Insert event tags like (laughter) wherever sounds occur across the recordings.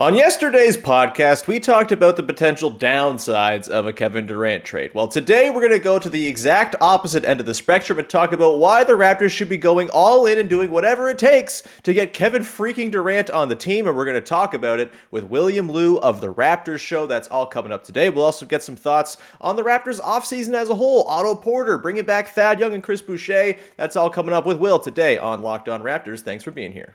On yesterday's podcast, we talked about the potential downsides of a Kevin Durant trade. Well, today we're going to go to the exact opposite end of the spectrum and talk about why the Raptors should be going all in and doing whatever it takes to get Kevin freaking Durant on the team. And we're going to talk about it with William Lou of the Raptors Show. That's all coming up today. We'll also get some thoughts on the Raptors offseason as a whole. Otto Porter, bringing back Thad Young and Chris Boucher. That's all coming up with Will today on Locked On Raptors. Thanks for being here.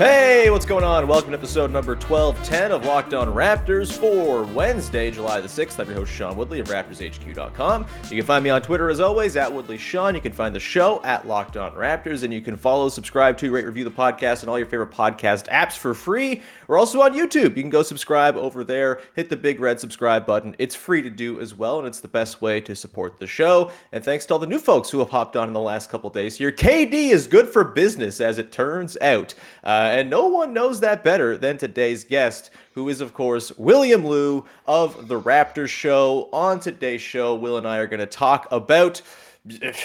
Hey, what's going on? Welcome to episode number 1210 of Locked On Raptors for Wednesday, July the 6th. I'm your host, Sean Woodley of RaptorsHQ.com. You can find me on Twitter as always, at Woodley Sean. You can find the show at Locked On Raptors, and you can follow, subscribe to, rate, review the podcast, and all your favorite podcast apps for free. We're also on YouTube. You can go subscribe over there, hit the big red subscribe button. It's free to do as well, and it's the best way to support the show. And thanks to all the new folks who have hopped on in the last couple days here. KD is good for business, as it turns out. Uh, and no one knows that better than today's guest, who is, of course, William Lou of The Raptors Show. On today's show, Will and I are going to talk about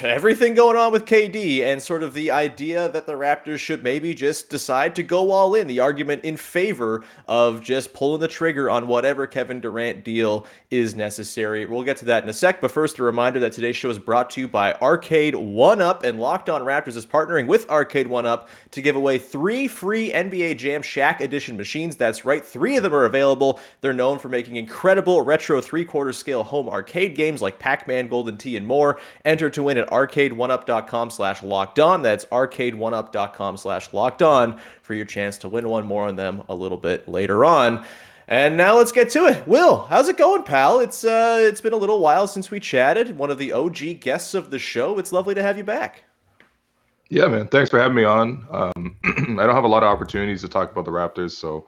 everything going on with KD and sort of the idea that the Raptors should maybe just decide to go all in. The argument in favor of just pulling the trigger on whatever Kevin Durant deal is necessary. We'll get to that in a sec, but first, a reminder that today's show is brought to you by Arcade One Up, and Locked On Raptors is partnering with Arcade One Up to give away three free NBA Jam Shaq Edition machines. That's right, three of them are available. They're known for making incredible retro three quarter scale home arcade games like Pac Man, Golden Tee, and more. Enter to win at arcade1up.com slash locked on. That's arcade1up.com slash locked on for your chance to win one more on them a little bit later on. And now let's get to it. Will, how's it going, pal? It's uh it's been a little while since we chatted. One of the OG guests of the show. It's lovely to have you back. Yeah, man. Thanks for having me on. Um, (clears throat) I don't have a lot of opportunities to talk about the Raptors, so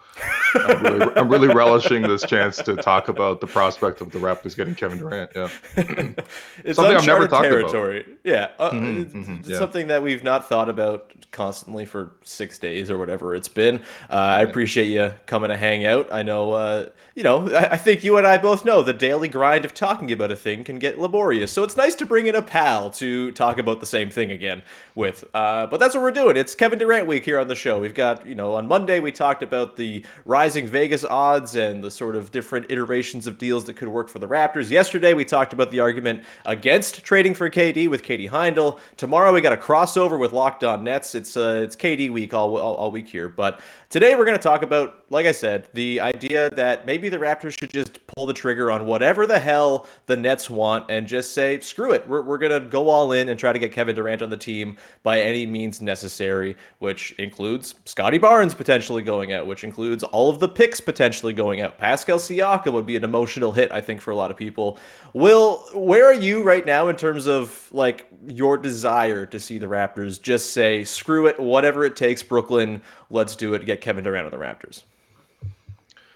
I'm really, (laughs) I'm really relishing this chance to talk about the prospect of the Raptors getting Kevin Durant. Yeah, (laughs) it's Something I've never talked about. territory. Yeah, uh, Mhm, it's, mhm, yeah. something that we've not thought about constantly for six days or whatever it's been. Uh, I appreciate you coming to hang out. I know, uh, you know, I, I think you and I both know the daily grind of talking about a thing can get laborious. So it's nice to bring in a pal to talk about the same thing again with. Uh, but that's what we're doing. It's Kevin Durant week here on the show. We've got, you know, on Monday we talked about the rising Vegas odds and the sort of different iterations of deals that could work for the Raptors. Yesterday we talked about the argument against trading for KD with Katie Heindl. Tomorrow we got a crossover with Locked On Nets. It's uh, it's KD week all, all all week here, but today we're going to talk about, like I said, the idea that maybe the Raptors should just pull the trigger on whatever the hell the Nets want and just say, screw it. We're, we're going to go all in and try to get Kevin Durant on the team by any means necessary, which includes Scottie Barnes potentially going out, which includes all of the picks potentially going out. Pascal Siakam would be an emotional hit, I think, for a lot of people. Will, where are you right now in terms of like your desire to see the Raptors just say, screw it, whatever it takes, Brooklyn, let's do it, get Kevin Durant on the Raptors?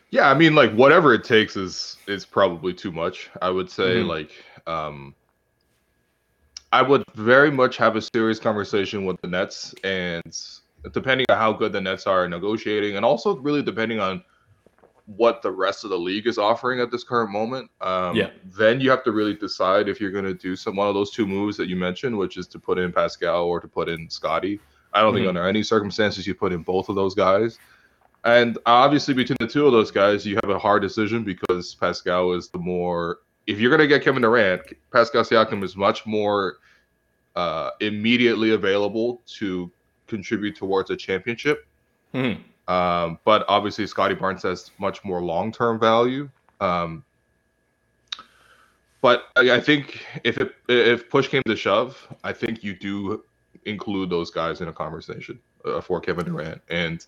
yeah. I mean, like whatever it takes is is probably too much. I would say, Mhm. like, um, I would very much have a serious conversation with the Nets, and depending on how good the Nets are negotiating, and also really depending on what the rest of the league is offering at this current moment, um, Yeah. then you have to really decide if you're going to do some one of those two moves that you mentioned, which is to put in Pascal or to put in Scottie. I don't Mhm. think under any circumstances you put in both of those guys. And obviously, between the two of those guys, you have a hard decision because Pascal is the more. If you're going to get Kevin Durant, Pascal Siakam is much more uh, immediately available to contribute towards a championship. Mhm. Um, but obviously, Scottie Barnes has much more long term value. Um, but I, I think if it, if push came to shove, I think you do include those guys in a conversation uh, for Kevin Durant. And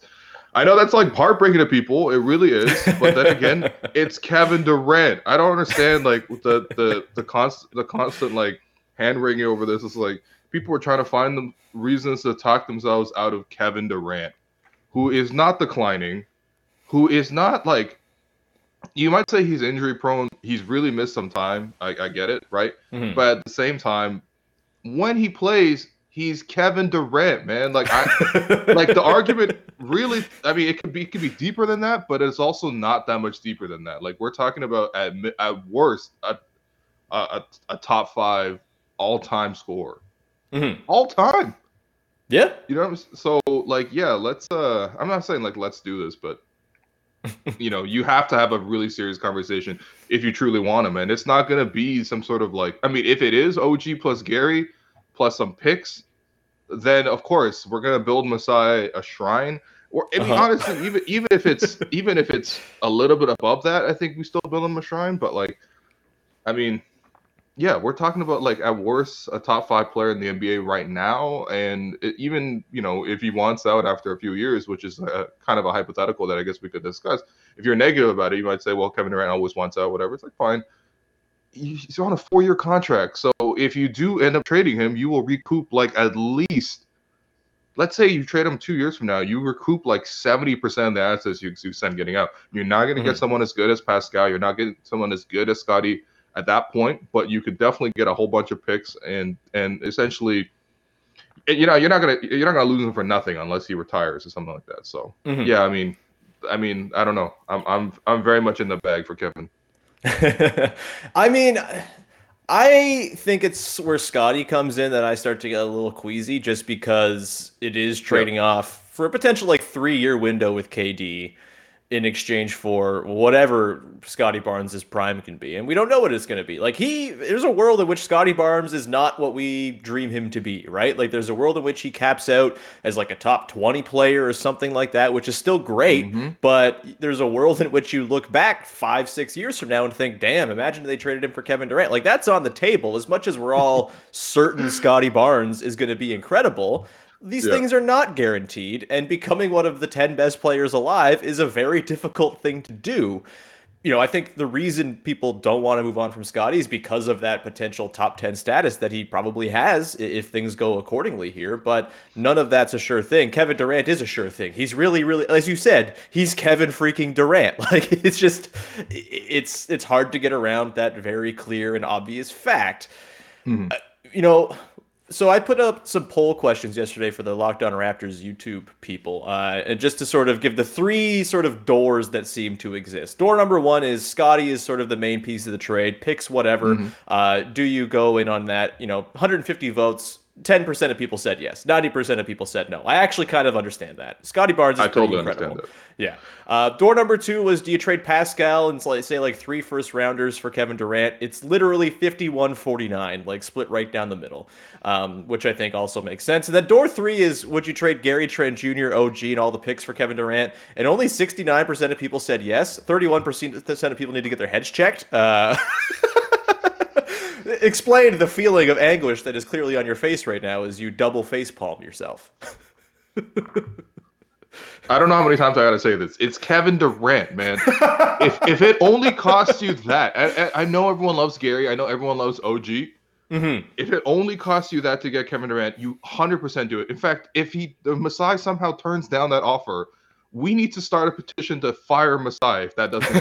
I know that's like heartbreaking to people. It really is. But then again, (laughs) it's Kevin Durant. I don't understand like the the the constant the constant like hand wringing over this. It's like people are trying to find them reasons to talk themselves out of Kevin Durant, who is not declining, who is not like you might say he's injury prone. He's really missed some time. I, I get it, right? Mhm. But at the same time, when he plays, he's Kevin Durant, man. Like I (laughs) like the argument really i mean it could be it could be deeper than that but it's also not that much deeper than that like we're talking about at, at worst a, a, a, top five all-time scorer Mhm. all time Yeah. you know what I'm, so like yeah let's uh i'm not saying like let's do this but (laughs) you know you have to have a really serious conversation if you truly want him and it's not going to be some sort of like i mean if it is og plus gary plus some picks then of course we're going to build Masai a shrine or I mean, Uh-huh. honestly even even if it's (laughs) even if it's a little bit above that i think we still build him a shrine but like i mean yeah, we're talking about like at worst a top five player in the NBA right now, and it, even you know if he wants out after a few years, which is a, kind of a hypothetical that I guess we could discuss. If you're negative about it, you might say, well, Kevin Durant always wants out, whatever. It's like fine. He's on a four-year contract, so if you do end up trading him, you will recoup like at least. Let's say you trade him two years from now, you recoup like seventy percent of the assets you, you send getting out. You're not going to get Mhm. someone as good as Pascal. You're not getting someone as good as Scottie at that point, but you could definitely get a whole bunch of picks and and essentially, you know, you're not gonna you're not gonna lose him for nothing unless he retires or something like that. So Mhm. yeah, I mean, I mean, I don't know. I'm I'm I'm very much in the bag for Kevin. (laughs) I mean, I think it's where Scottie comes in that I start to get a little queasy just because it is trading off for a potential like three year window with KD in exchange for whatever Scottie Barnes' prime can be. And we don't know what it's going to be. Like, he, there's a world in which Scottie Barnes is not what we dream him to be, right? Like, there's a world in which he caps out as like a top 20 player or something like that, which is still great. Mhm. But there's a world in which you look back five, six years from now and think, damn, imagine they traded him for Kevin Durant. Like, that's on the table. As much as we're all (laughs) certain Scottie Barnes is going to be incredible, these Yeah. things are not guaranteed. And becoming one of the 10 best players alive is a very (laughs) difficult thing to do. You know, I think the reason people don't want to move on from Scottie is because of that potential top 10 status that he probably has if things go accordingly here. But none of that's a sure thing. Kevin Durant is a sure thing. He's really, really, as you said, he's Kevin freaking Durant. (laughs) Like it's just, it's it's hard to get around that very clear and obvious fact. Mhm. Uh, you know, so I put up some poll questions yesterday for the Locked On Raptors YouTube people, uh, and just to sort of give the three sort of doors that seem to exist. Door number one is Scottie is sort of the main piece of the trade, picks whatever. Uh, do you go in on that? You know, 150 votes. 10% of people said yes. 90% of people said no. I actually kind of understand that. Scottie Barnes is I totally incredible. understand Yeah. Uh, door number two was do you trade Pascal and say like three first rounders for Kevin Durant? It's literally 51 49, like split right down the middle, um, which I think also makes sense. And then door three is would you trade Gary Trent Jr., OG, and all the picks for Kevin Durant? And only 69% of people said yes. 31% of people need to get their heads checked. Uh, (laughs) explain the feeling of anguish that is clearly on your face right now as you double face palm yourself. I don't know how many times I gotta say this. It's Kevin Durant, man. if if it only costs you that, I, I- know everyone loves Gary. I know everyone loves OG. Mm-hmm. If it only costs you that to get Kevin Durant, you 100% do it. In fact, if he the Masai somehow turns down that offer, we need to start a petition to fire Masai if that doesn't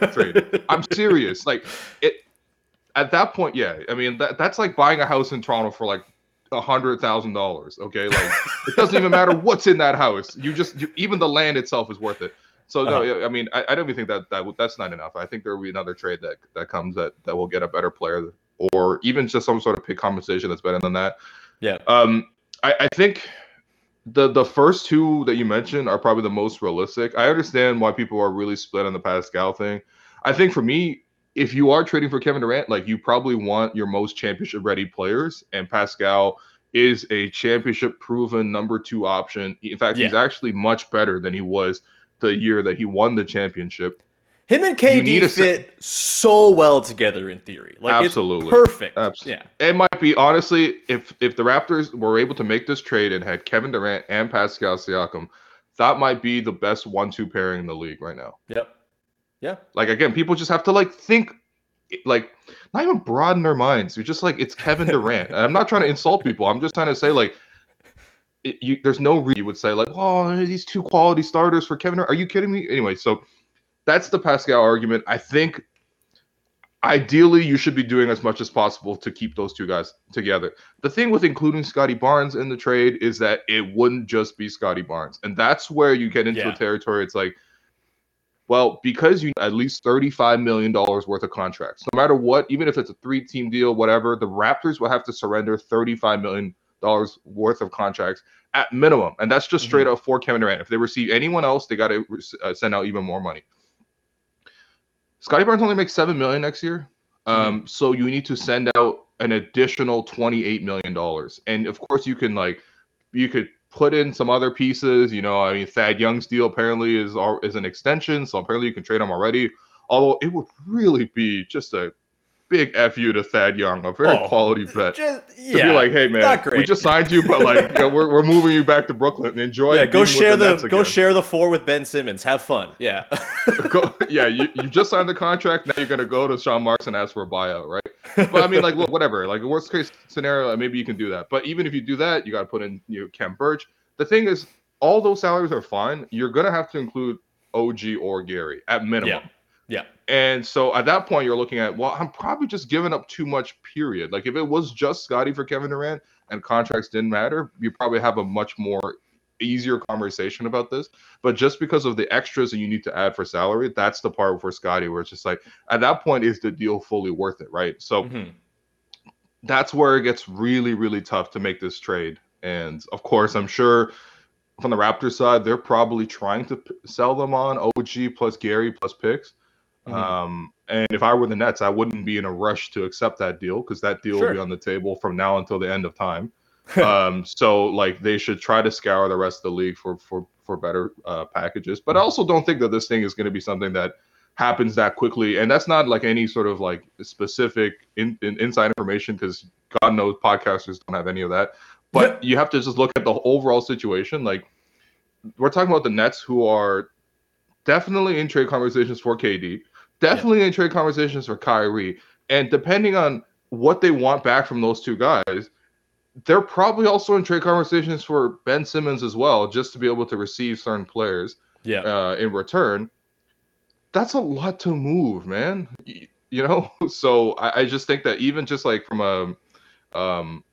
get (laughs) traded. I'm serious. Like it at that point, yeah. I mean that that's like buying a house in Toronto for like a hundred thousand dollars. Okay, like (laughs) it doesn't even matter what's in that house. You just you, even the land itself is worth it. So no, Uh-huh. I mean, I, I don't even think that that that's not enough. I think there will be another trade that that comes that that will get a better player, or even just some sort of pick compensation that's better than that. Yeah. Um, I, I think the the first two that you mentioned are probably the most realistic. I understand why people are really split on the Pascal thing. I think for me, if you are trading for Kevin Durant, like you probably want your most championship ready players, and Pascal is a championship proven number two option. In fact, he's actually much better than he was the year that he won the championship. Him and You need KD a se- fit so well together in theory. Like Absolutely. it's perfect. Abs- Yeah. It might be honestly, if if the Raptors were able to make this trade and had Kevin Durant and Pascal Siakam, that might be the best one-two pairing in the league right now. Yep. Yeah. Like again, people just have to like think like not even broaden their minds. You're just like it's Kevin Durant. And I'm not trying to insult people. I'm just trying to say like it, you, there's no reason you would say like, oh, these two quality starters for Kevin. Durant. Are you kidding me? Anyway, so that's the Pascal argument. I think ideally you should be doing as much as possible to keep those two guys together. The thing with including Scottie Barnes in the trade is that it wouldn't just be Scottie Barnes. And that's where you get into Yeah. a territory. It's like, well, because you at least $35 million worth of contracts, no matter what, even if it's a three team deal, whatever, the Raptors will have to surrender $35 million worth of contracts at minimum. And that's just straight up for Kevin Durant. If they receive anyone else, they got to uh, send out even more money. Scottie Barnes only makes seven million next year. Um, so you need to send out an additional twenty-eight million dollars. And of course you can like you could put in some other pieces. You know, I mean Thad Young's deal apparently is is an extension, so apparently you can trade him already. Although it would really be just a big fu to Thad Young, a very Oh, quality vet. Just, to yeah, be like, hey man, we just signed you, but like (laughs) you know, we're, we're moving you back to Brooklyn. And enjoy. yeah, go share the, Nets go share the four with Ben Simmons. Have fun. Yeah. (laughs) go, yeah, you, you just signed the contract. Now you're gonna go to Sean Marks and ask for a buyout, right? But I mean, like, look, whatever. Like, worst case scenario, maybe you can do that. But even if you do that, you got to put in you know, Khem Birch. The thing is, all those salaries are fine. You're gonna have to include OG or Gary at minimum. Yeah. Yeah. And so at that point, you're looking at, well, I'm probably just giving up too much, period. Like if it was just Scottie for Kevin Durant and contracts didn't matter, you probably have a much more easier conversation about this. But just because of the extras that you need to add for salary, that's the part for Scottie where it's just like, at that point, is the deal fully worth it, right? So Mhm. that's where it gets really, really tough to make this trade. And of course, I'm sure from the Raptors side, they're probably trying to p- sell them on OG plus Gary plus picks. Mhm. Um, and if I were the Nets, I wouldn't be in a rush to accept that deal because that deal will be on the table from now until the end of time. (laughs) um, so like they should try to scour the rest of the league for for for better uh, packages. But I also don't think that this thing is going to be something that happens that quickly. And that's not like any sort of like specific in, in, inside information because God knows podcasters don't have any of that. (laughs) But you have to just look at the overall situation. Like we're talking about the Nets who are definitely in trade conversations for KD, definitely in trade conversations for Kyrie, and depending on what they want back from those two guys, they're probably also in trade conversations for Ben Simmons as well, just to be able to receive certain players Yeah. uh, in return. That's a lot to move, man. You know, (laughs) so I, I just think that even just like from a um,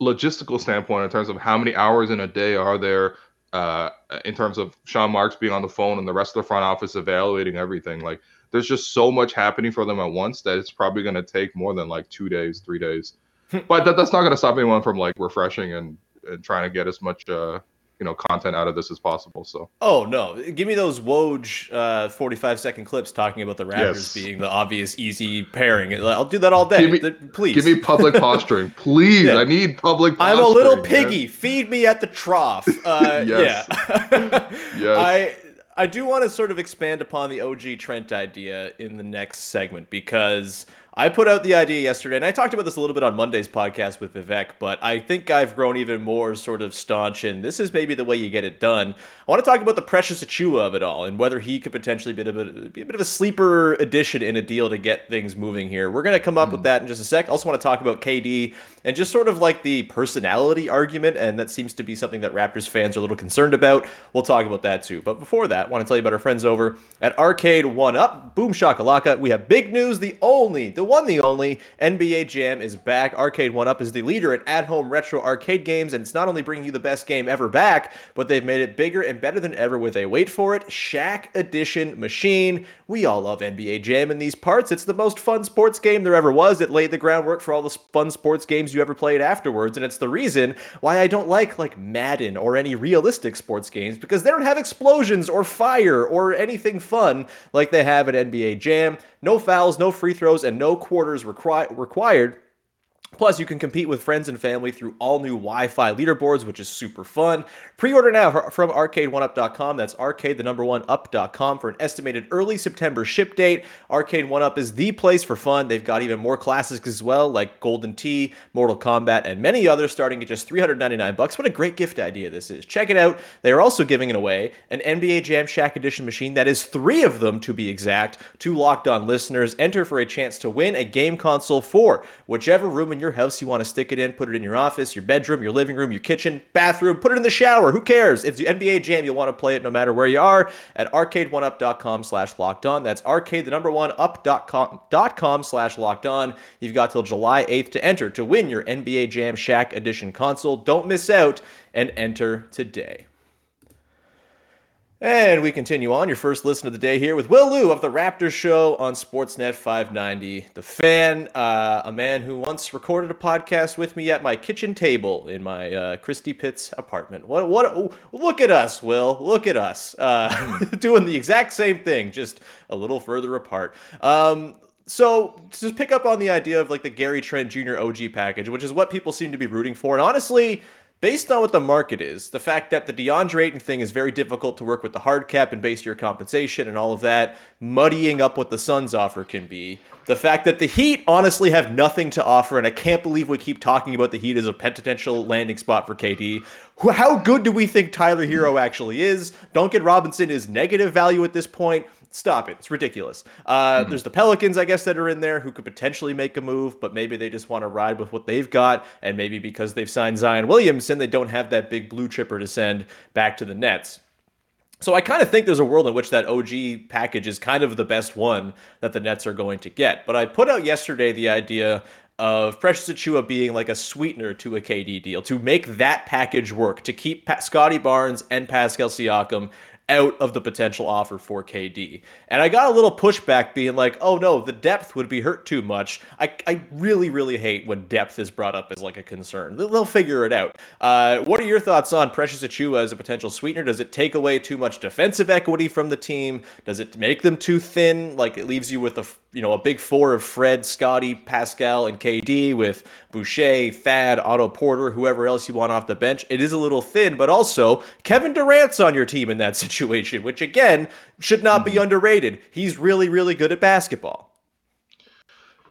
logistical standpoint, in terms of how many hours in a day are there, uh, in terms of Sean Marks being on the phone and the rest of the front office evaluating everything, like there's just so much happening for them at once that it's probably going to take more than like two days, three days. (laughs) but that, that's not going to stop anyone from like refreshing and, and trying to get as much uh, you know content out of this as possible. So Oh no! Give me those Woj uh, forty-five second clips talking about the Raptors Yes. being the obvious easy pairing. I'll do that all day. Give me- Please. give me public posturing, (laughs) please. Yeah. I need public. I'm a little posturing, man. piggy. Feed me at the trough. (laughs) Uh, Yes. Yeah. (laughs) Yes. I I do want to sort of expand upon the OG Trent idea in the next segment because I put out the idea yesterday, and I talked about this a little bit on Monday's podcast with Vivek, but I think I've grown even more sort of staunch, and this is maybe the way you get it done. I want to talk about the Precious Achiuwa of it all, and whether he could potentially be a bit, be a bit of a sleeper addition in a deal to get things moving here. We're going to come up hmm. with that in just a sec. Also, want to talk about KD and just sort of like the personality argument, and that seems to be something that Raptors fans are a little concerned about. We'll talk about that too. But before that, I want to tell you about our friends over at Arcade One Up. Boom shakalaka. We have big news. The only, the one, the only NBA Jam is back. Arcade One Up is the leader in at-home retro arcade games, and it's not only bringing you the best game ever back, but they've made it bigger and better than ever with a wait for it Shaq Edition machine. We all love NBA Jam in these parts. It's the most fun sports game there ever was. It laid the groundwork for all the fun sports games you ever played afterwards, and it's the reason why I don't like like Madden or any realistic sports games because they don't have explosions or fire or anything fun like they have at NBA Jam. No fouls, no free throws, and no quarters requi- required. Plus, you can compete with friends and family through all new Wi Fi leaderboards, which is super fun. Pre order now from arcade1up.com. That's arcade, the number one up.com for an estimated early September ship date. Arcade One Up is the place for fun. They've got even more classics as well, like Golden Tee, Mortal Kombat, and many others starting at just 399 bucks. What a great gift idea this is. Check it out. They are also giving it away an NBA Jam Shaq Edition machine that is three of them to be exact to locked on listeners. Enter for a chance to win a game console for whichever room in your house you want to stick it in. Put it in your office, your bedroom, your living room, your kitchen, bathroom. Put it in the shower. Who cares? If the NBA Jam, you'll want to play it no matter where you are at arcade1up.com slash locked on. That's arcade, the number one up.com slash locked on. You've got till July 8th to enter to win your NBA Jam Shaq Edition console. Don't miss out and enter today. And we continue on. Your first listen of the day here with Will Lou of the Raptors Show on Sportsnet 590. The fan, uh, a man who once recorded a podcast with me at my kitchen table in my uh, Christie Pitts apartment. What? What? Look at us, Will. Look at us uh, (laughs) doing the exact same thing, just a little further apart. Um, so to pick up on the idea of like the Gary Trent Jr. OG package, which is what people seem to be rooting for, and honestly based on what the market is, the fact that the DeAndre Ayton thing is very difficult to work with the hard cap and base year compensation and all of that, muddying up what the Suns offer can be. The fact that the Heat honestly have nothing to offer, and I can't believe we keep talking about the Heat as a potential landing spot for KD. How good do we think Tyler Herro actually is? Duncan Robinson is negative value at this point stop it. It's ridiculous. Uh, mm-hmm. There's the Pelicans, I guess, that are in there who could potentially make a move, but maybe they just want to ride with what they've got. And maybe because they've signed Zion Williamson, they don't have that big blue chipper to send back to the Nets. So I kind of think there's a world in which that OG package is kind of the best one that the Nets are going to get. But I put out yesterday the idea of Precious Achiuwa being like a sweetener to a KD deal to make that package work, to keep pa- Scottie Barnes and Pascal Siakam out of the potential offer for KD. And I got a little pushback being like, oh no, the depth would be hurt too much. I, I really, really hate when depth is brought up as like a concern. They'll figure it out. Uh, what are your thoughts on Precious Achiuwa as a potential sweetener? Does it take away too much defensive equity from the team? Does it make them too thin? Like it leaves you with a you know, a big four of Fred, Scottie, Pascal, and KD with Boucher, Thad, Otto Porter, whoever else you want off the bench. It is a little thin, but also Kevin Durant's on your team in that (laughs) situation, which again should not be mm-hmm. underrated. He's really, really good at basketball.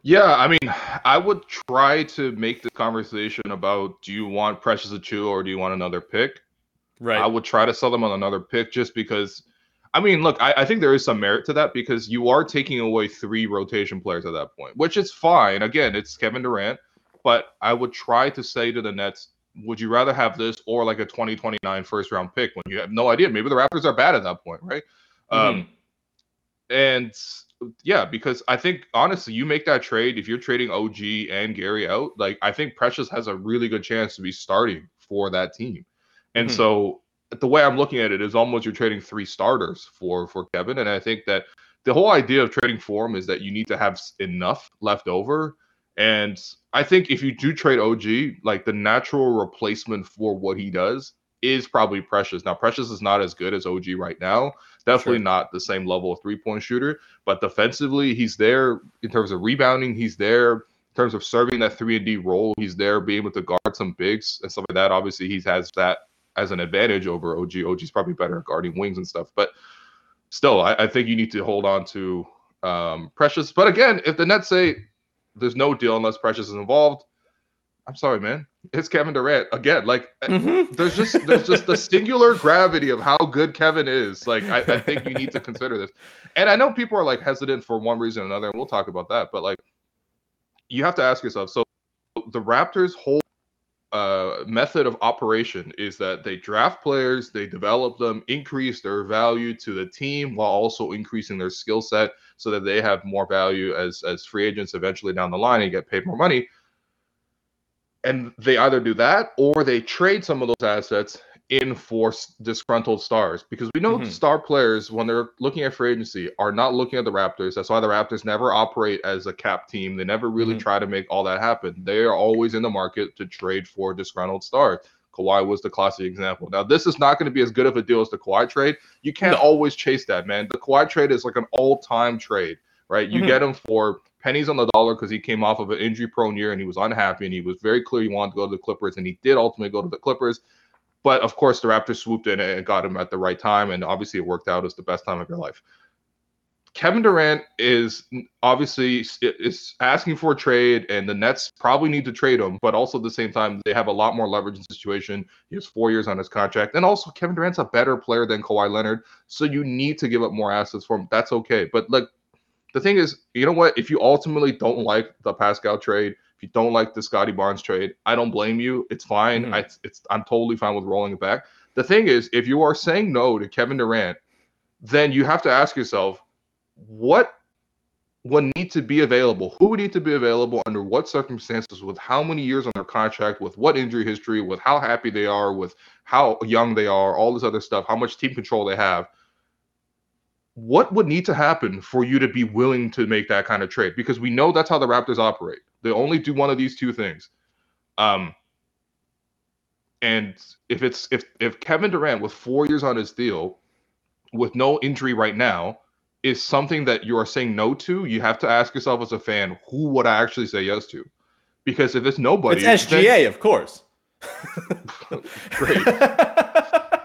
Yeah, I mean, I would try to make the conversation about do you want Precious Achiuwa or do you want another pick? Right. I would try to sell them on another pick just because I mean, look, I, I, think there is some merit to that because you are taking away three rotation players at that point, which is fine. Again, it's Kevin Durant, but I would try to say to the Nets, would you rather have this or like a 2029 first round pick when you have no idea? Maybe the Raptors are bad at that point, right? Mm-hmm. Um, and yeah, because I think honestly, you make that trade if you're trading OG and Gary out, like I think Precious has a really good chance to be starting for that team. And mm-hmm. so the way I'm looking at it is almost you're trading three starters for for Kevin, and I think that the whole idea of trading for him is that you need to have enough left over. And I think if you do trade OG, like the natural replacement for what he does is probably Precious. Now, Precious is not as good as OG right now. Definitely sure. not the same level of three point shooter, but defensively, he's there in terms of rebounding. He's there in terms of serving that three and D role. He's there being able to guard some bigs and stuff like that. Obviously, he has that as an advantage over OG. OG's probably better at guarding wings and stuff, but still, I, I think you need to hold on to um, Precious. But again, if the Nets say there's no deal unless Precious is involved, I'm sorry, man. It's Kevin Durant again. Like mm-hmm. there's just there's just the singular gravity of how good Kevin is. Like I, I think you need to consider this. And I know people are like hesitant for one reason or another, and we'll talk about that. But like you have to ask yourself. So the Raptors hold uh, method of operation is that they draft players, they develop them, increase their value to the team while also increasing their skill set so that they have more value as as free agents eventually down the line and get paid more money. And they either do that or they trade some of those assets in for disgruntled stars because we know mm-hmm. star players when they're looking at free agency are not looking at the Raptors. That's why the Raptors never operate as a cap team. They never really mm-hmm. try to make all that happen. They are always in the market to trade for disgruntled stars. Kawhi was the classic example. Now, this is not going to be as good of a deal as the Kawhi trade. You can't no. always chase that, man. The Kawhi trade is like an all-time trade right? You Mhm. get him for pennies on the dollar because he came off of an injury prone year and he was unhappy and he was very clear he wanted to go to the Clippers and he did ultimately go to the Clippers. But of course, the Raptors swooped in and got him at the right time, and obviously it worked out as the best time of your life. Kevin Durant is obviously is asking for a trade, and the Nets probably need to trade him. But also at the same time, they have a lot more leverage in the situation. He has four years on his contract, and also Kevin Durant's a better player than Kawhi Leonard, so you need to give up more assets for him. That's okay. But like the thing is, you know what? If you ultimately don't like the Pascal trade, if you don't like the Scottie Barnes trade, I don't blame you. It's fine. Mhm. I, it's I'm totally fine with rolling it back. The thing is, if you are saying no to Kevin Durant, then you have to ask yourself, what would need to be available? Who would need to be available under what circumstances, with how many years on their contract, with what injury history, with how happy they are, with how young they are, all this other stuff, how much team control they have. What would need to happen for you to be willing to make that kind of trade? Because we know that's how the Raptors operate. They only do one of these two things. Um, and if it's if if Kevin Durant with four years on his deal, with no injury right now, is something that you are saying no to, you have to ask yourself as a fan, who would I actually say yes to? Because if it's nobody, It's then- SGA, of course. (laughs) Great. (laughs)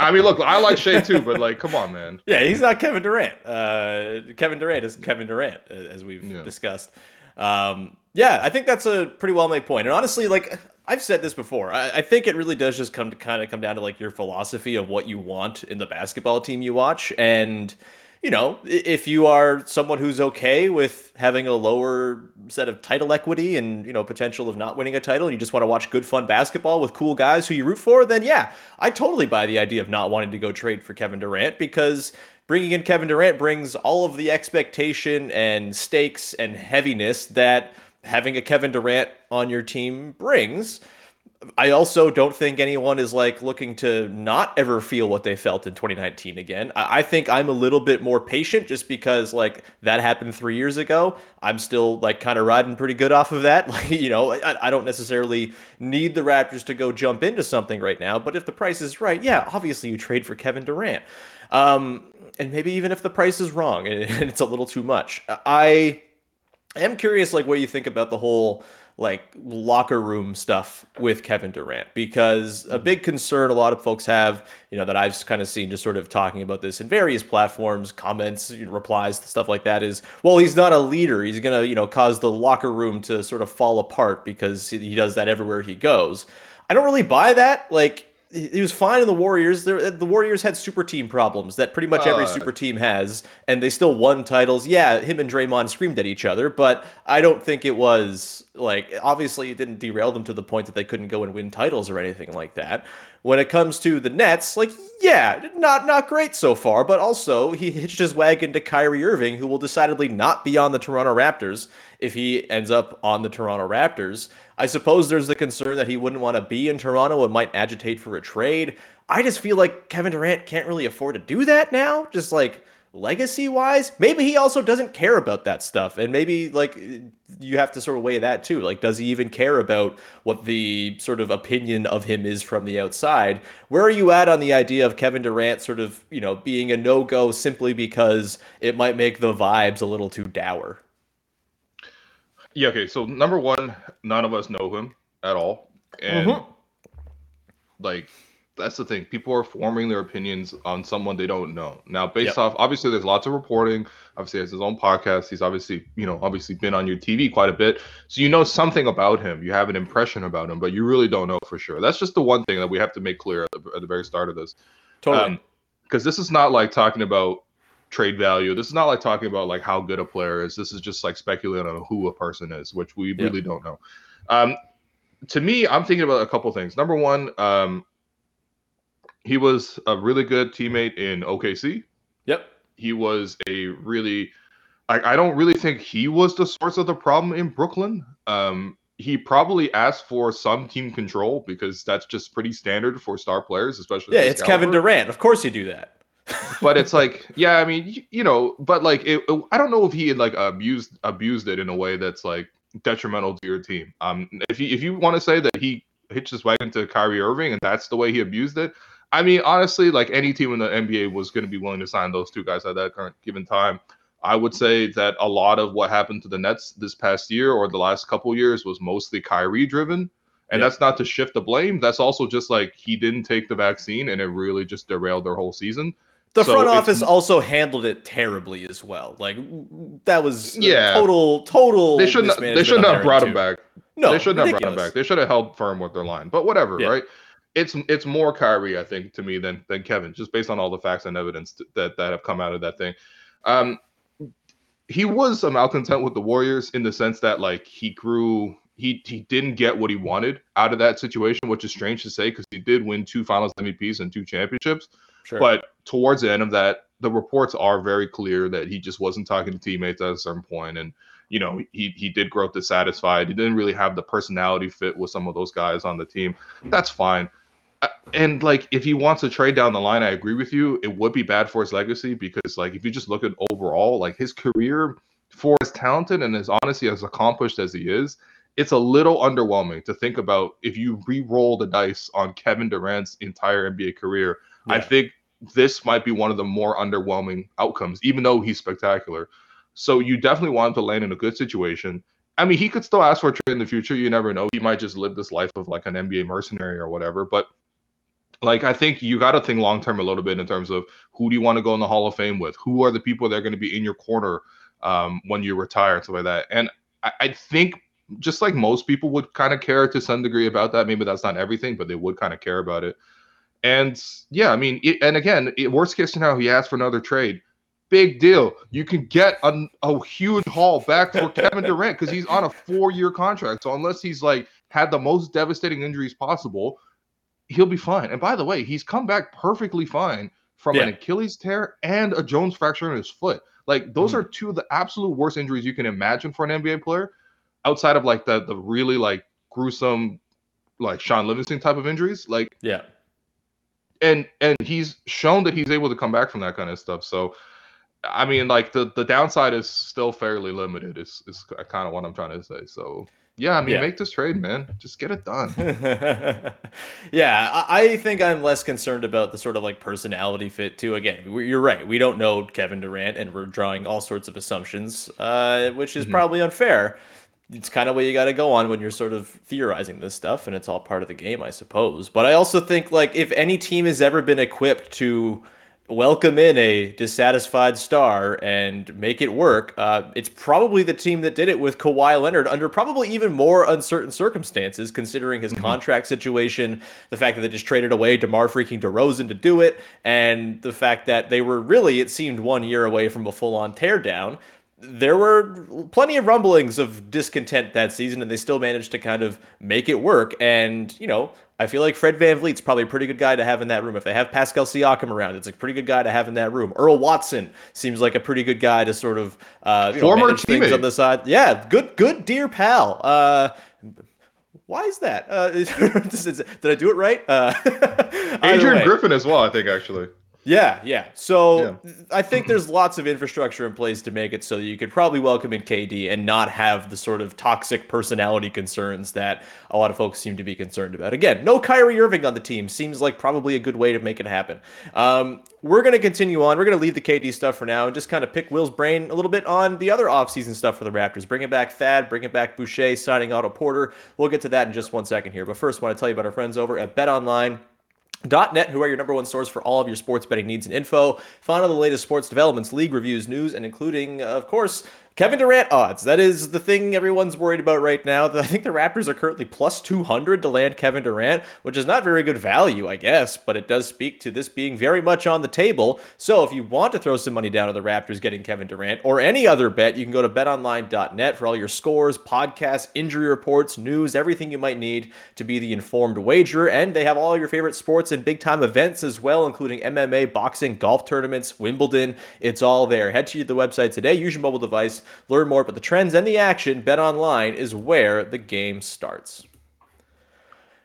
I mean, look, I like Shai too, but like, come on, man. Yeah, he's not Kevin Durant. Uh, Kevin Durant is Kevin Durant, uh, as we've Yeah. discussed. Um, yeah, I think that's a pretty well made point. And honestly, like I've said this before, I, I think it really does just come to kind of come down to like your philosophy of what you want in the basketball team you watch. And you know, if you are someone who's okay with having a lower set of title equity and you know potential of not winning a title, and you just want to watch good fun basketball with cool guys who you root for, then yeah, I totally buy the idea of not wanting to go trade for Kevin Durant because bringing in Kevin Durant brings all of the expectation and stakes and heaviness that having a Kevin Durant on your team brings. I also don't think anyone is like looking to not ever feel what they felt in 2019 again. I, I think I'm a little bit more patient just because like that happened three years ago. I'm still like kind of riding pretty good off of that. (laughs) Like, you know, I, I don't necessarily need the Raptors to go jump into something right now, but if the price is right, yeah, obviously you trade for Kevin Durant. Um, and maybe even if the price is wrong (laughs) and it's a little too much. I am curious like what you think about the whole like locker room stuff with Kevin Durant because a big concern a lot of folks have, you know, that I've kind of seen just sort of talking about this in various platforms, comments, replies, stuff like that is, well, he's not a leader. He's going to, you know, cause the locker room to sort of fall apart because he- does that everywhere he goes. I don't really buy that. Like he was fine in the Warriors. The Warriors had super team problems that pretty much every Uh, super team has, and they still won titles. Yeah, him and Draymond screamed at each other, but I don't think it was like obviously it didn't derail them to the point that they couldn't go and win titles or anything like that. When it comes to the Nets, like yeah, not not great so far, but also he hitched his wagon to Kyrie Irving, who will decidedly not be on the Toronto Raptors if he ends up on the Toronto Raptors. I suppose there's the concern that he wouldn't want to be in Toronto and might agitate for a trade. I just feel like Kevin Durant can't really afford to do that now, just like legacy wise. Maybe he also doesn't care about that stuff. And maybe like you have to sort of weigh that too. Like, does he even care about what the sort of opinion of him is from the outside? Where are you at on the idea of Kevin Durant sort of, you know, being a no go simply because it might make the vibes a little too dour? Yeah, okay. So number one, none of us know him at all. And Mhm. like that's the thing. People are forming their opinions on someone they don't know. Now, based Yep. off obviously there's lots of reporting. Obviously, he has his own podcast. He's obviously, you know, obviously been on your TV quite a bit. So you know something about him. You have an impression about him, but you really don't know for sure. That's just the one thing that we have to make clear at the, at the very start of this. Totally. because this is not like talking about trade value. This is not like talking about like how good a player is. This is just like speculating on who a person is, which we Yeah. really don't know. Um, to me, I'm thinking about a couple things. Number one, um, he was a really good teammate in OKC. yep. He was a really, I, I don't really think he was the source of the problem in Brooklyn. Um, he probably asked for some team control because that's just pretty standard for star players, especially. Yeah, it's Kevin Durant. Of course you do that. But it's like yeah i mean you, you know but like it, it- i don't know if he had like abused abused it in a way that's like detrimental to your team um if you if you want to say that he hitched his wagon to Kyrie Irving and that's the way he abused it I mean honestly like any team in the NBA was going to be willing to sign those two guys at that current given time I would say that a lot of what happened to the Nets this past year or the last couple years was mostly Kyrie driven. And Yeah. that's not to shift the blame. That's also just like he didn't take the vaccine and it really just derailed their whole season. The So front office also handled it terribly as well. Like that was Yeah. total total. They shouldn't they shouldn't have brought him back. No, they shouldn't have brought him back. They should have held firm with their line. But whatever, Yeah. right? It's it's more Kyrie, I think, to me than than Kevin, just based on all the facts and evidence that that have come out of that thing. Um, he was a malcontent with the Warriors in the sense that like he grew. He, he didn't get what he wanted out of that situation, which is strange to say because he did win two Finals MVPs and two championships. Sure. But towards the end of that, the reports are very clear that he just wasn't talking to teammates at a certain point, and you know he he did grow dissatisfied. He didn't really have the personality fit with some of those guys on the team. That's fine. Uh, And like, if he wants to trade down the line, I agree with you. It would be bad for his legacy because, like, if you just look at overall, like his career, for as talented and as honestly as accomplished as he is, it's a little underwhelming to think about if you re-roll the dice on Kevin Durant's entire NBA career. I think this might be one of the more underwhelming outcomes, even though he's spectacular. So you definitely want him to land in a good situation. I mean, he could still ask for a trade in the future. You never know. He might just live this life of like an NBA mercenary or whatever. But like, I think you got to think long term a little bit in terms of who do you want to go in the Hall of Fame with? Who are the people that are going to be in your corner um, when you retire and stuff like that? And I, I think just like most people would kind of care to some degree about that. Maybe that's not everything, but they would kind of care about it. And yeah, I mean, it, and again, it, worst case scenario, he asked for another trade. Big deal. You can get a, a huge haul back for (laughs) Kevin Durant because he's on a four year contract. So unless he's like had the most devastating injuries possible, he'll be fine. And by the way, he's come back perfectly fine from an Achilles tear and a Jones fracture in his foot. Like those hmm. are two of the absolute worst injuries you can imagine for an NBA player, outside of like the the really like gruesome, like Shaun Livingston type of injuries. Like yeah. And and he's shown that he's able to come back from that kind of stuff. So, I mean, like the the downside is still fairly limited. Is is kind of what I'm trying to say. So, yeah, I mean, Yeah. make this trade, man. Just get it done. (laughs) yeah, I, I think I'm less concerned about the sort of like personality fit too. Again, we- you're right. We don't know Kevin Durant, and we're drawing all sorts of assumptions, uh, which is Mhm. probably unfair. It's kind of what you got to go on when you're sort of theorizing this stuff, and it's all part of the game, I suppose. But I also think like if any team has ever been equipped to welcome in a dissatisfied star and make it work, uh, it's probably the team that did it with Kawhi Leonard under probably even more uncertain circumstances, considering his contract situation, the fact that they just traded away DeMar freaking DeRozan to do it, and the fact that they were really, it seemed, one year away from a full-on teardown. There were plenty of rumblings of discontent that season, and they still managed to kind of make it work. And, you know, I feel like Fred VanVleet's probably a pretty good guy to have in that room. If they have Pascal Siakam around, it's a pretty good guy to have in that room. Earl Watson seems like a pretty good guy to sort of uh, know, Former things teammate. on the side. Yeah, good, good, dear pal. Uh, why is that? Uh, (laughs) did I do it right? Uh, (laughs) Adrian. Griffin as well, I think actually. Yeah, yeah. So I think there's lots of infrastructure in place to make it so that you could probably welcome in KD and not have the sort of toxic personality concerns that a lot of folks seem to be concerned about. Again, no Kyrie Irving on the team seems like probably a good way to make it happen. Um, we're going to continue on. We're going to leave the KD stuff for now and just kind of pick Will's brain a little bit on the other offseason stuff for the Raptors. Bringing back Thad, bringing back Boucher, signing Otto Porter. We'll get to that in just one second here. But first, I want to tell you about our friends over at Bet Online. .net, who are your number one source for all of your sports betting needs and info. Find all the latest sports developments, league reviews, news, and including, of course, Kevin Durant odds. That is the thing everyone's worried about right now. I think the Raptors are currently plus 200 to land Kevin Durant, which is not very good value, I guess, but it does speak to this being very much on the table. So if you want to throw some money down on the Raptors getting Kevin Durant or any other bet, you can go to betonline.net for all your scores, podcasts, injury reports, news, everything you might need to be the informed wagerer. And they have all your favorite sports and big time events as well, including MMA, boxing, golf tournaments, Wimbledon. It's all there. Head to the website today, use your mobile device, learn more about the trends and the action. Bet online is where the game starts.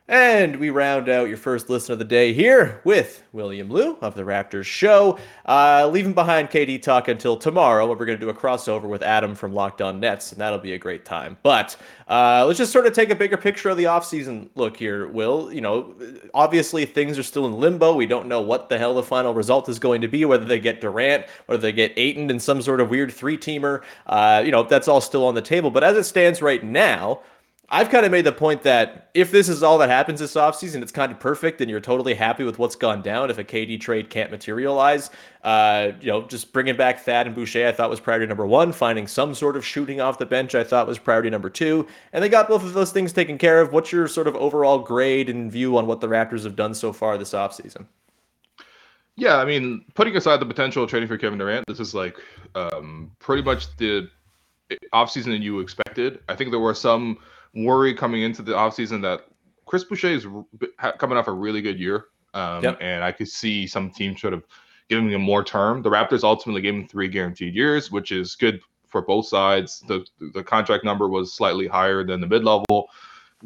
And we round out your first listen of the day here with William Lou of the Raptors Show. Uh, leaving behind KD talk until tomorrow, where we're going to do a crossover with Adam from Locked On Nets, and that'll be a great time. But uh, let's just sort of take a bigger picture of the offseason look here, Will. You know, obviously things are still in limbo. We don't know what the hell the final result is going to be, whether they get Durant, whether they get Ayton in some sort of weird three teamer. Uh, you know, that's all still on the table. But as it stands right now, I've kind of made the point that if this is all that happens this offseason, it's kind of perfect and you're totally happy with what's gone down. If a KD trade can't materialize, uh, you know, just bringing back Thad and Boucher, I thought was priority number one. Finding some sort of shooting off the bench, I thought was priority number two. And they got both of those things taken care of. What's your sort of overall grade and view on what the Raptors have done so far this offseason? Yeah, I mean, putting aside the potential of trading for Kevin Durant, this is like um, pretty much the offseason that you expected. I think there were some worry coming into the offseason that Chris Boucher is coming off a really good year. Um, yep. And I could see some teams sort of giving him more term. The Raptors ultimately gave him three guaranteed years, which is good for both sides. The the contract number was slightly higher than the mid level.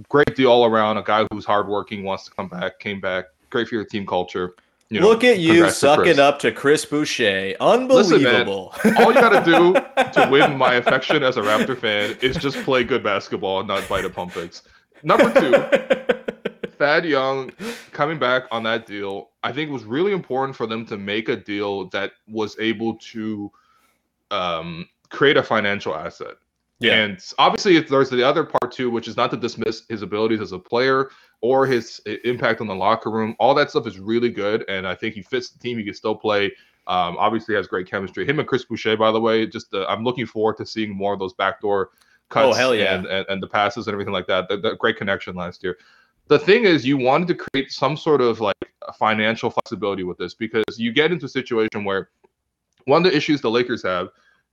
Great deal all around. A guy who's hardworking, wants to come back, came back. Great for your team culture. You know, Look at you sucking up to Chris Boucher. Unbelievable. Listen, man, all you got to do (laughs) to win my affection as a Raptor fan is just play good basketball and not bite a pump fakes. Number two, (laughs) Thad Young coming back on that deal, I think it was really important for them to make a deal that was able to um, create a financial asset. Yeah. And obviously, there's the other part too, which is not to dismiss his abilities as a player or his impact on the locker room. All that stuff is really good, and I think he fits the team. He can still play. Um, obviously, has great chemistry. Him and Chris Boucher, by the way, just uh, I'm looking forward to seeing more of those backdoor cuts oh, yeah. and, and, and the passes and everything like that. The, the great connection last year. The thing is, you wanted to create some sort of like financial flexibility with this because you get into a situation where one of the issues the Lakers have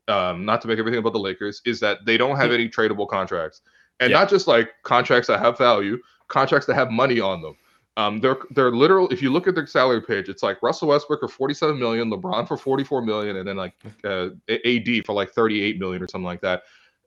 um, not to make everything about the Lakers, is that they don't have any tradable contracts, and yeah. not just like contracts that have value, contracts that have money on them. Um, they're they're literal. If you look at their salary page, it's like Russell Westbrook for 47 million, LeBron for 44 million, and then like uh, AD for like 38 million or something like that.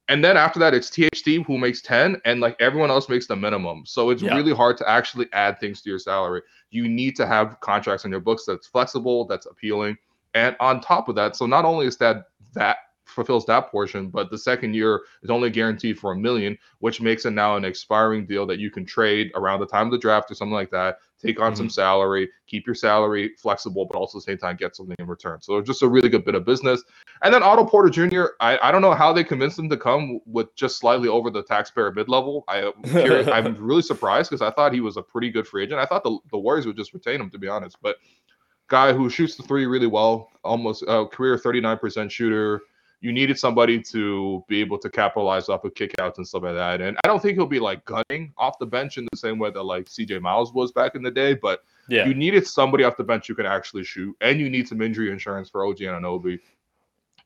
And then after that, it's THT who makes 10, and like everyone else makes the minimum. So it's yeah. really hard to actually add things to your salary. You need to have contracts on your books that's flexible, that's appealing. And on top of that, so not only is that that fulfills that portion, but the second year is only guaranteed for a million, which makes it now an expiring deal that you can trade around the time of the draft or something like that. Take on mm-hmm. some salary, keep your salary flexible, but also at the same time get something in return. So just a really good bit of business. And then Otto Porter Jr. I, I don't know how they convinced him to come with just slightly over the taxpayer mid level. I I'm (laughs) really surprised because I thought he was a pretty good free agent. I thought the, the Warriors would just retain him to be honest, but guy who shoots the three really well, almost uh, career 39% shooter you needed somebody to be able to capitalize off of kickouts and stuff like that. And I don't think he'll be like gunning off the bench in the same way that like CJ Miles was back in the day, but yeah. you needed somebody off the bench who could actually shoot, and you need some injury insurance for OG and Anunoby,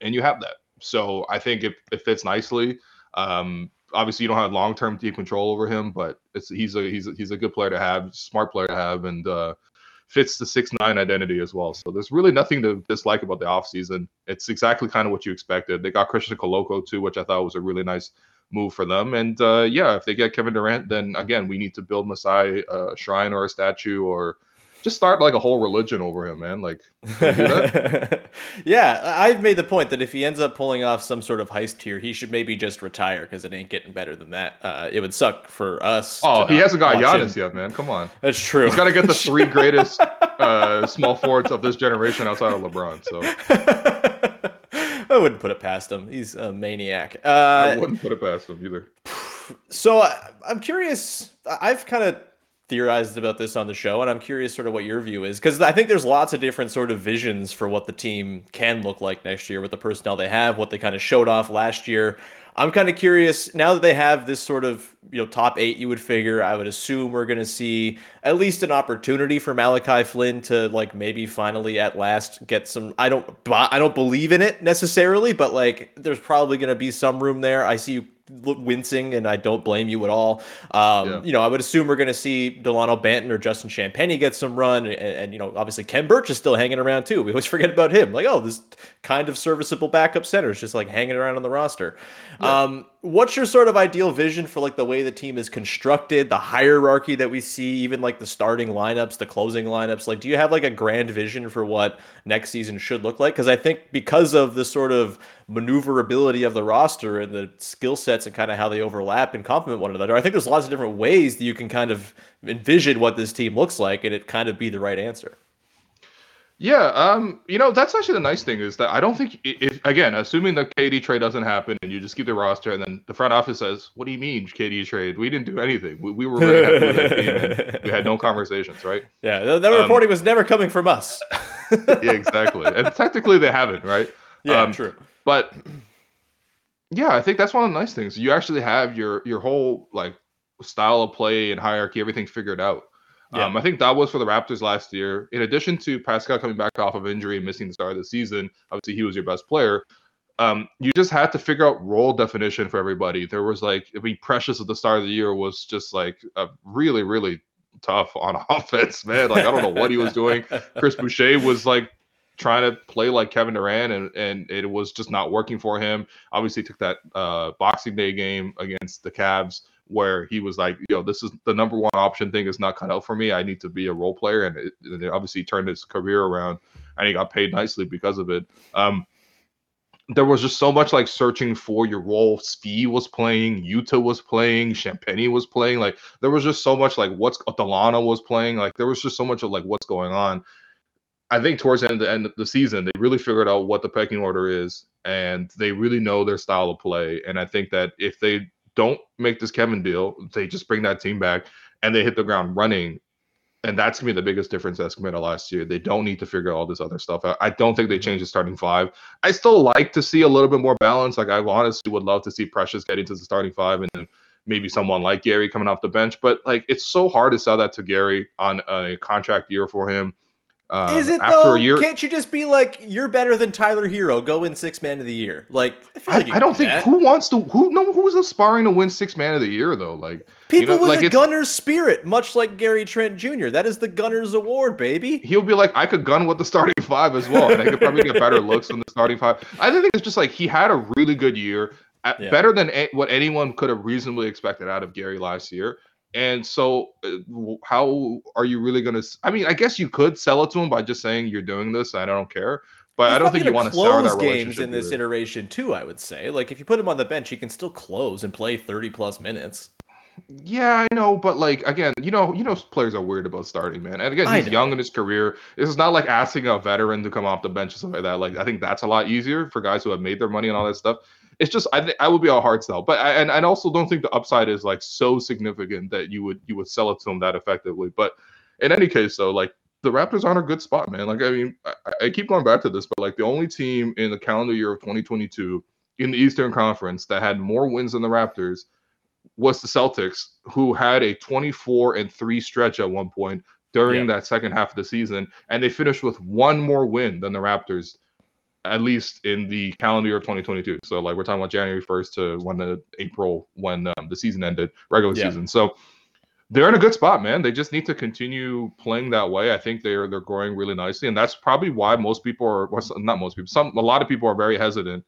and you have that. So I think it, it fits nicely. Um, obviously, you don't have long term deep control over him, but it's he's a he's a, he's a good player to have, smart player to have, and uh, fits the six nine identity as well. So there's really nothing to dislike about the offseason. It's exactly kind of what you expected. They got Christian Koloko too, which I thought was a really nice move for them. And uh, yeah, if they get Kevin Durant, then again we need to build Masai a shrine or a statue or just start like a whole religion over him, man. Like, (laughs) yeah, I've made the point that if he ends up pulling off some sort of heist here, he should maybe just retire because it ain't getting better than that. Uh, it would suck for us. Oh, he hasn't got Giannis him. yet, man. Come on. That's true. He's got to get the three (laughs) greatest uh, small forwards of this generation outside of LeBron. So. (laughs) I wouldn't put it past him. He's a maniac. Uh, I wouldn't put it past him either. (sighs) So I, I'm curious. I've kind of theorized about this on the show, and I'm curious sort of what your view is because I think there's lots of different sort of visions for what the team can look like next year with the personnel they have, what they kind of showed off last year. I'm kind of curious now that they have this sort of you know top eight. You would figure I would assume we're going to see at least an opportunity for Malachi Flynn to like maybe finally at last get some. I don't I don't believe in it necessarily, but like there's probably going to be some room there. I see you wincing, and I don't blame you at all. Um, yeah. You know, I would assume we're going to see Delano Banton or Justin Champagne get some run, and, and, you know, obviously Khem Birch is still hanging around too. We always (laughs) forget about him. Like, oh, this kind of serviceable backup center is just like hanging around on the roster. Yeah. Um, what's your sort of ideal vision for like the way the team is constructed, the hierarchy that we see, even like the starting lineups, the closing lineups? Like, do you have like a grand vision for what next season should look like? Because I think because of the sort of maneuverability of the roster and the skill sets and kind of how they overlap and complement one another, I think there's lots of different ways that you can kind of envision what this team looks like and it kind of be the right answer. Yeah, um, you know that's actually the nice thing is that I don't think if again, assuming the KD trade doesn't happen and you just keep the roster, and then the front office says, "What do you mean KD trade? We didn't do anything. We, we were really happy with that team. And we had no (laughs) conversations, right?" Yeah, the, the um, reporting was never coming from us. (laughs) yeah, exactly, and technically they haven't, right? Yeah, um, true. But yeah, I think that's one of the nice things. You actually have your your whole like style of play and hierarchy, everything figured out. Yeah. Um, I think that was for the Raptors last year. In addition to Pascal coming back off of injury and missing the start of the season, obviously he was your best player. Um, you just had to figure out role definition for everybody. There was like, I mean, Precious at the start of the year was just like a really, really tough on (laughs) offense, man. Like I don't know what he was doing. Chris Boucher was like trying to play like Kevin Durant, and and it was just not working for him. Obviously, took that uh, Boxing Day game against the Cavs where he was like, "Yo, this is the number one option thing is not cut out for me. I need to be a role player," and it, and it obviously turned his career around, and he got paid nicely because of it. Um, there was just so much like searching for your role. Svi was playing, Yuta was playing, Champagne was playing. Like there was just so much like what's Delano was playing. Like there was just so much of like what's going on. I think towards the end, the end of the season, they really figured out what the pecking order is, and they really know their style of play. And I think that if they don't make this Kevin deal. They just bring that team back and they hit the ground running. And that's gonna be the biggest difference as compared to last year. They don't need to figure all this other stuff out. I don't think they mm-hmm. change the starting five. I still like to see a little bit more balance. Like I honestly would love to see Precious get into the starting five and then maybe someone like Gary coming off the bench. But like it's so hard to sell that to Gary on a contract year for him. Uh, Is it though? Year, Can't you just be like, you're better than Tyler Herro? Go win six man of the year. Like, I, like I don't think that. who wants to who no who's aspiring to win six man of the year though. Like people you know, with like a gunner's spirit, much like Gary Trent Jr. That is the gunner's award, baby. He'll be like, I could gun with the starting five as well, and I could probably get better (laughs) looks than the starting five. I think it's just like he had a really good year, yeah. better than a- what anyone could have reasonably expected out of Gary last year. And so, uh, how are you really going to? I mean, I guess you could sell it to him by just saying you're doing this. I don't care, but He's I don't think you want to sour that games in this iteration too. I would say, like, if you put him on the bench, he can still close and play 30 plus minutes. Yeah, I know, but like again, you know, you know, players are weird about starting, man. And again, he's young in his career. This is not like asking a veteran to come off the bench or something like that. Like, I think that's a lot easier for guys who have made their money and all that stuff it's just I think I would be a hard sell. But I and I also don't think the upside is like so significant that you would you would sell it to them that effectively. But in any case, though, like the Raptors aren't a good spot, man. Like I mean, I, I keep going back to this, but like the only team in the calendar year of 2022 in the Eastern Conference that had more wins than the Raptors was the Celtics, who had a 24 and three stretch at one point during that second half of the season, and they finished with one more win than the Raptors at least in the calendar year of 2022. So like we're talking about January 1st to when the April when um, the season ended, regular yeah. season. So they're in a good spot, man. They just need to continue playing that way. I think they're they're growing really nicely, and that's probably why most people are well, not most people. Some a lot of people are very hesitant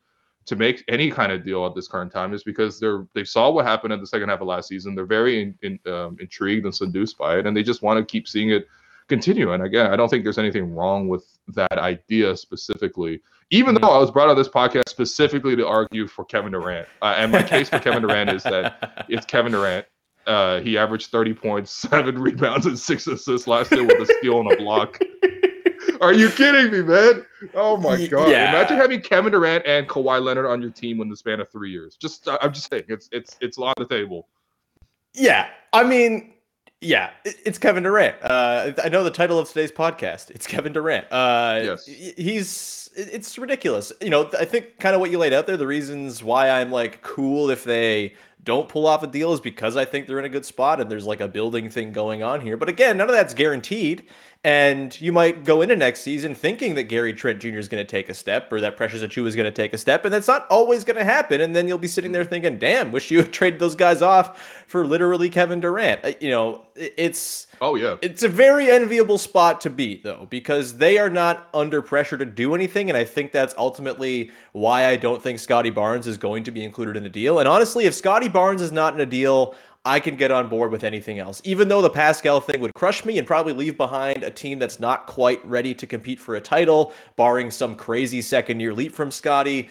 to make any kind of deal at this current time is because they're they saw what happened in the second half of last season. They're very in, in, um, intrigued and seduced by it, and they just want to keep seeing it continue. And again, I don't think there's anything wrong with that idea specifically even though I was brought on this podcast specifically to argue for Kevin Durant. Uh, and my case for Kevin Durant is that (laughs) it's Kevin Durant. Uh, he averaged 30 points, seven (laughs) rebounds, and six assists last year with a steal and a block. (laughs) Are you kidding me, man? Oh my god! Yeah. Imagine having Kevin Durant and Kawhi Leonard on your team in the span of three years. Just, I'm just saying, it's it's it's on the table. Yeah, I mean, yeah, it's Kevin Durant. Uh, I know the title of today's podcast. It's Kevin Durant. Uh, yes, he's it's ridiculous. You know, I think kind of what you laid out there, the reasons why I'm like cool if they don't pull off a deal is because I think they're in a good spot and there's like a building thing going on here. But again, none of that's guaranteed. And you might go into next season thinking that Gary Trent Jr. is going to take a step or that Precious Achiuwa is going to take a step, and that's not always going to happen. And then you'll be sitting there thinking, "Damn, wish you had traded those guys off for literally Kevin Durant." Uh, you know, it's oh yeah, it's a very enviable spot to be though because they are not under pressure to do anything and I think that's ultimately why I don't think Scottie Barnes is going to be included in the deal. And honestly, if Scottie Barnes is not in a deal, I can get on board with anything else. Even though the Pascal thing would crush me and probably leave behind a team that's not quite ready to compete for a title, barring some crazy second year leap from Scottie.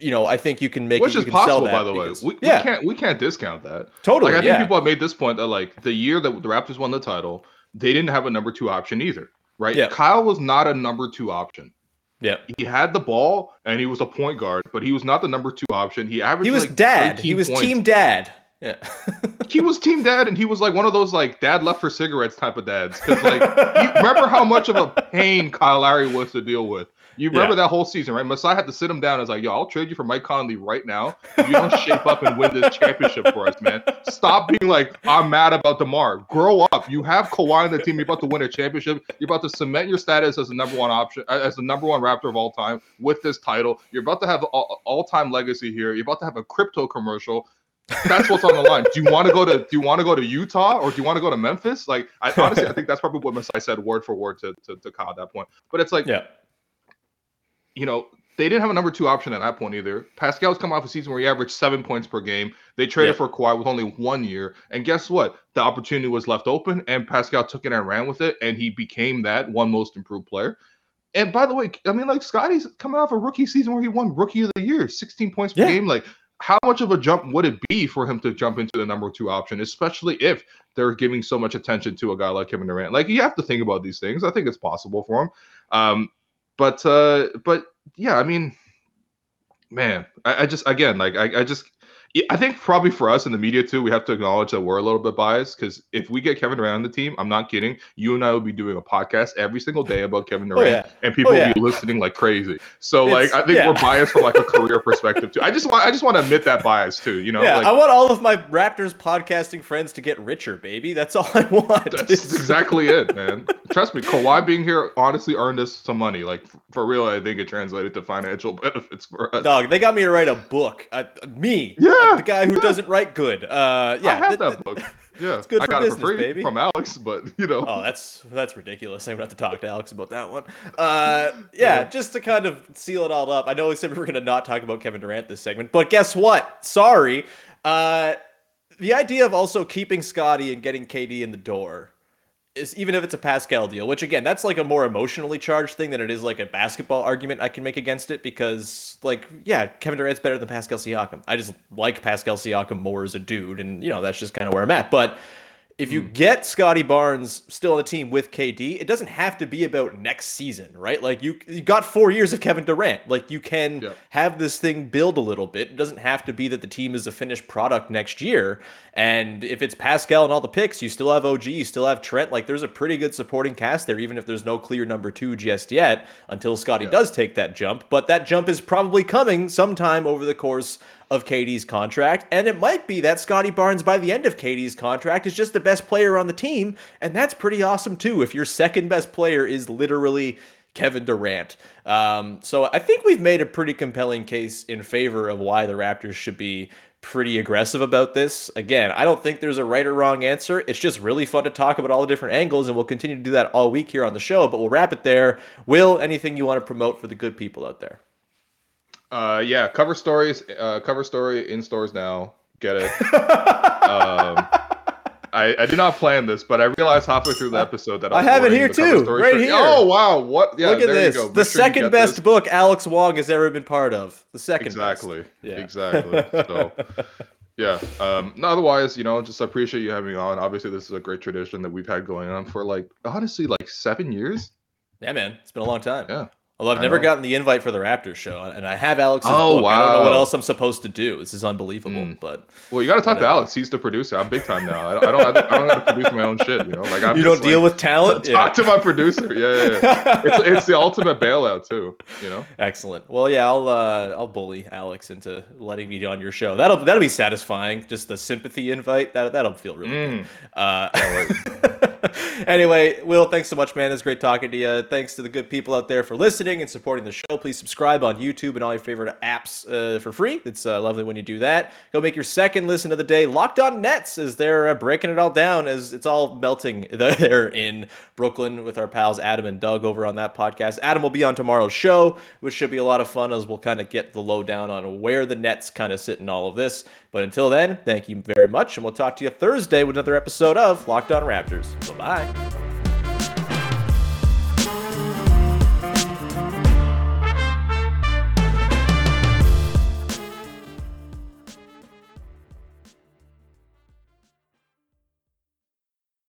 You know, I think you can make Which it, is you can sell possible, by the way. We, yeah, we can't we can't discount that. totally. Like I think yeah. people have made this point that like the year that the Raptors won the title, they didn't have a number two option either, right? Yeah. Kyle was not a number two option. yeah. He had the ball and he was a point guard, but he was not the number two option. He averaged. He was like dad. He was points. team dad. Yeah. (laughs) He was team dad, and he was like one of those like dad left for cigarettes type of dads. Because like, you (laughs) remember how much of a pain Kyle Lowry was to deal with. You remember Yeah. that whole season, right? Masai had to sit him down. and was like, "Yo, I'll trade you for Mike Conley right now. If you don't shape up and win this championship for us, man. Stop being like, I'm mad about DeMar. Grow up. You have Kawhi on the team. You're about to win a championship. You're about to cement your status as the number one option, uh, as the number one Raptor of all time with this title. You're about to have all time legacy here. You're about to have a crypto commercial. That's what's on the line. Do you want to go to Do you want to go to Utah or do you want to go to Memphis? Like, I (laughs) honestly, I think that's probably what Masai said word for word to, to, to Kyle at that point. But it's like, yeah. you know, they didn't have a number two option at that point either. Pascal's come off a season where he averaged seven points per game. They traded Yeah. for Kawhi with only one year, and guess what? The opportunity was left open, and Pascal took it and ran with it, and he became that one most improved player. And by the way, I mean, like Scottie's coming off a rookie season where he won Rookie of the Year, 16 points per Yeah. game. Like, how much of a jump would it be for him to jump into the number two option, especially if they're giving so much attention to a guy like Kevin Durant? Like, you have to think about these things. I think it's possible for him. Um, but uh, but yeah, I mean, man, I, I just again like I, I just I think probably for us in the media too, we have to acknowledge that we're a little bit biased because if we get Kevin Durant on the team, I'm not kidding. You and I will be doing a podcast every single day about Kevin Durant, Oh, yeah. and people Oh, yeah. will be listening like crazy. So It's- like I think yeah. we're biased from like a career perspective too. I just want I just want to admit that bias too. You know, yeah, like, I want all of my Raptors podcasting friends to get richer, baby. That's all I want. That's exactly it, man. Trust me, Kawhi being here honestly earned us some money. Like for real, I think it translated to financial (laughs) benefits for us. Dog, they got me to write a book. Uh, me, Yeah, uh, the guy who yeah. doesn't write good. Uh, yeah, I have th- that book. (laughs) Yeah, It's good I for got it business, for free baby. from Alex, but you know, Oh, that's that's ridiculous. I'm gonna have to talk to Alex about that one. Uh, (laughs) yeah, just to kind of seal it all up. I know we said we were gonna not talk about Kevin Durant this segment, but guess what? Sorry. Uh, the idea of also keeping Scottie and getting KD in the door is even if it's a Pascal deal, which again, that's like a more emotionally charged thing than it is like a basketball argument I can make against it because, like, yeah, Kevin Durant's better than Pascal Siakam. I just like Pascal Siakam more as a dude, and you know that's just kind of where I'm at. But if you hmm. get Scottie Barnes still on the team with KD, it doesn't have to be about next season, right? Like you, you got four years of Kevin Durant. Like you can Yeah. have this thing build a little bit. It doesn't have to be that the team is a finished product next year. And if it's Pascal and all the picks, you still have OG, you still have Trent. Like there's a pretty good supporting cast there, even if there's no clear number two just yet until Scottie does take that jump. But that jump is probably coming sometime over the course of KD's contract. And it might be that Scottie Barnes, by the end of KD's contract, is just the best player on the team. And that's pretty awesome, too, if your second best player is literally Kevin Durant. Um, so I think we've made a pretty compelling case in favor of why the Raptors should be pretty aggressive about this. Again, I don't think there's a right or wrong answer. It's just really fun to talk about all the different angles, and we'll continue to do that all week here on the show. But we'll wrap it there. Will, anything you want to promote for the good people out there? Uh, yeah, cover stories, uh, cover story in stores now. Get it? (laughs) um, I, I did not plan this, but I realized halfway through the episode that I, I have it here too, right shirt. here. Oh wow, what? Yeah, Look at there this. you go. The sure second best this. book Alex Wong has ever been part of. The second exactly. Yeah. exactly so (laughs) yeah um no, otherwise you know just appreciate you having me on obviously this is a great tradition that we've had going on for like honestly like seven years Yeah, man. It's been a long time. yeah Although I've never gotten the invite for the Raptors show, and I have Alex. Oh, book. I don't know what else I'm supposed to do. This is unbelievable. Mm. But well you got to talk to alex he's the producer i'm big time now i don't i don't, I don't got to produce my own shit you know like i'm you don't deal like, with talent. (laughs) talk to my producer yeah, yeah, yeah. it's, it's the ultimate bailout too you know (laughs) Excellent. Well, yeah, I'll uh, I'll bully Alex into letting me on your show. That'll that'll be satisfying. Just the sympathy invite that that'll feel really good. Mm. Uh, (laughs) (laughs) anyway, Will, thanks so much, man. It's great talking to you. Thanks to the good people out there for listening and supporting the show. Please subscribe on YouTube and all your favorite apps uh, for free. It's uh, lovely when you do that. Go make your second listen of the day. Locked on Nets as they're uh, breaking it all down as it's all melting (laughs) there in Brooklyn with our pals Adam and Doug over on that podcast. Adam will be on tomorrow's show, which should be a lot of fun as we'll kind of get the lowdown on where the Nets kind of sit in all of this. But until then, thank you very much, and we'll talk to you Thursday with another episode of Locked On Raptors. Bye bye.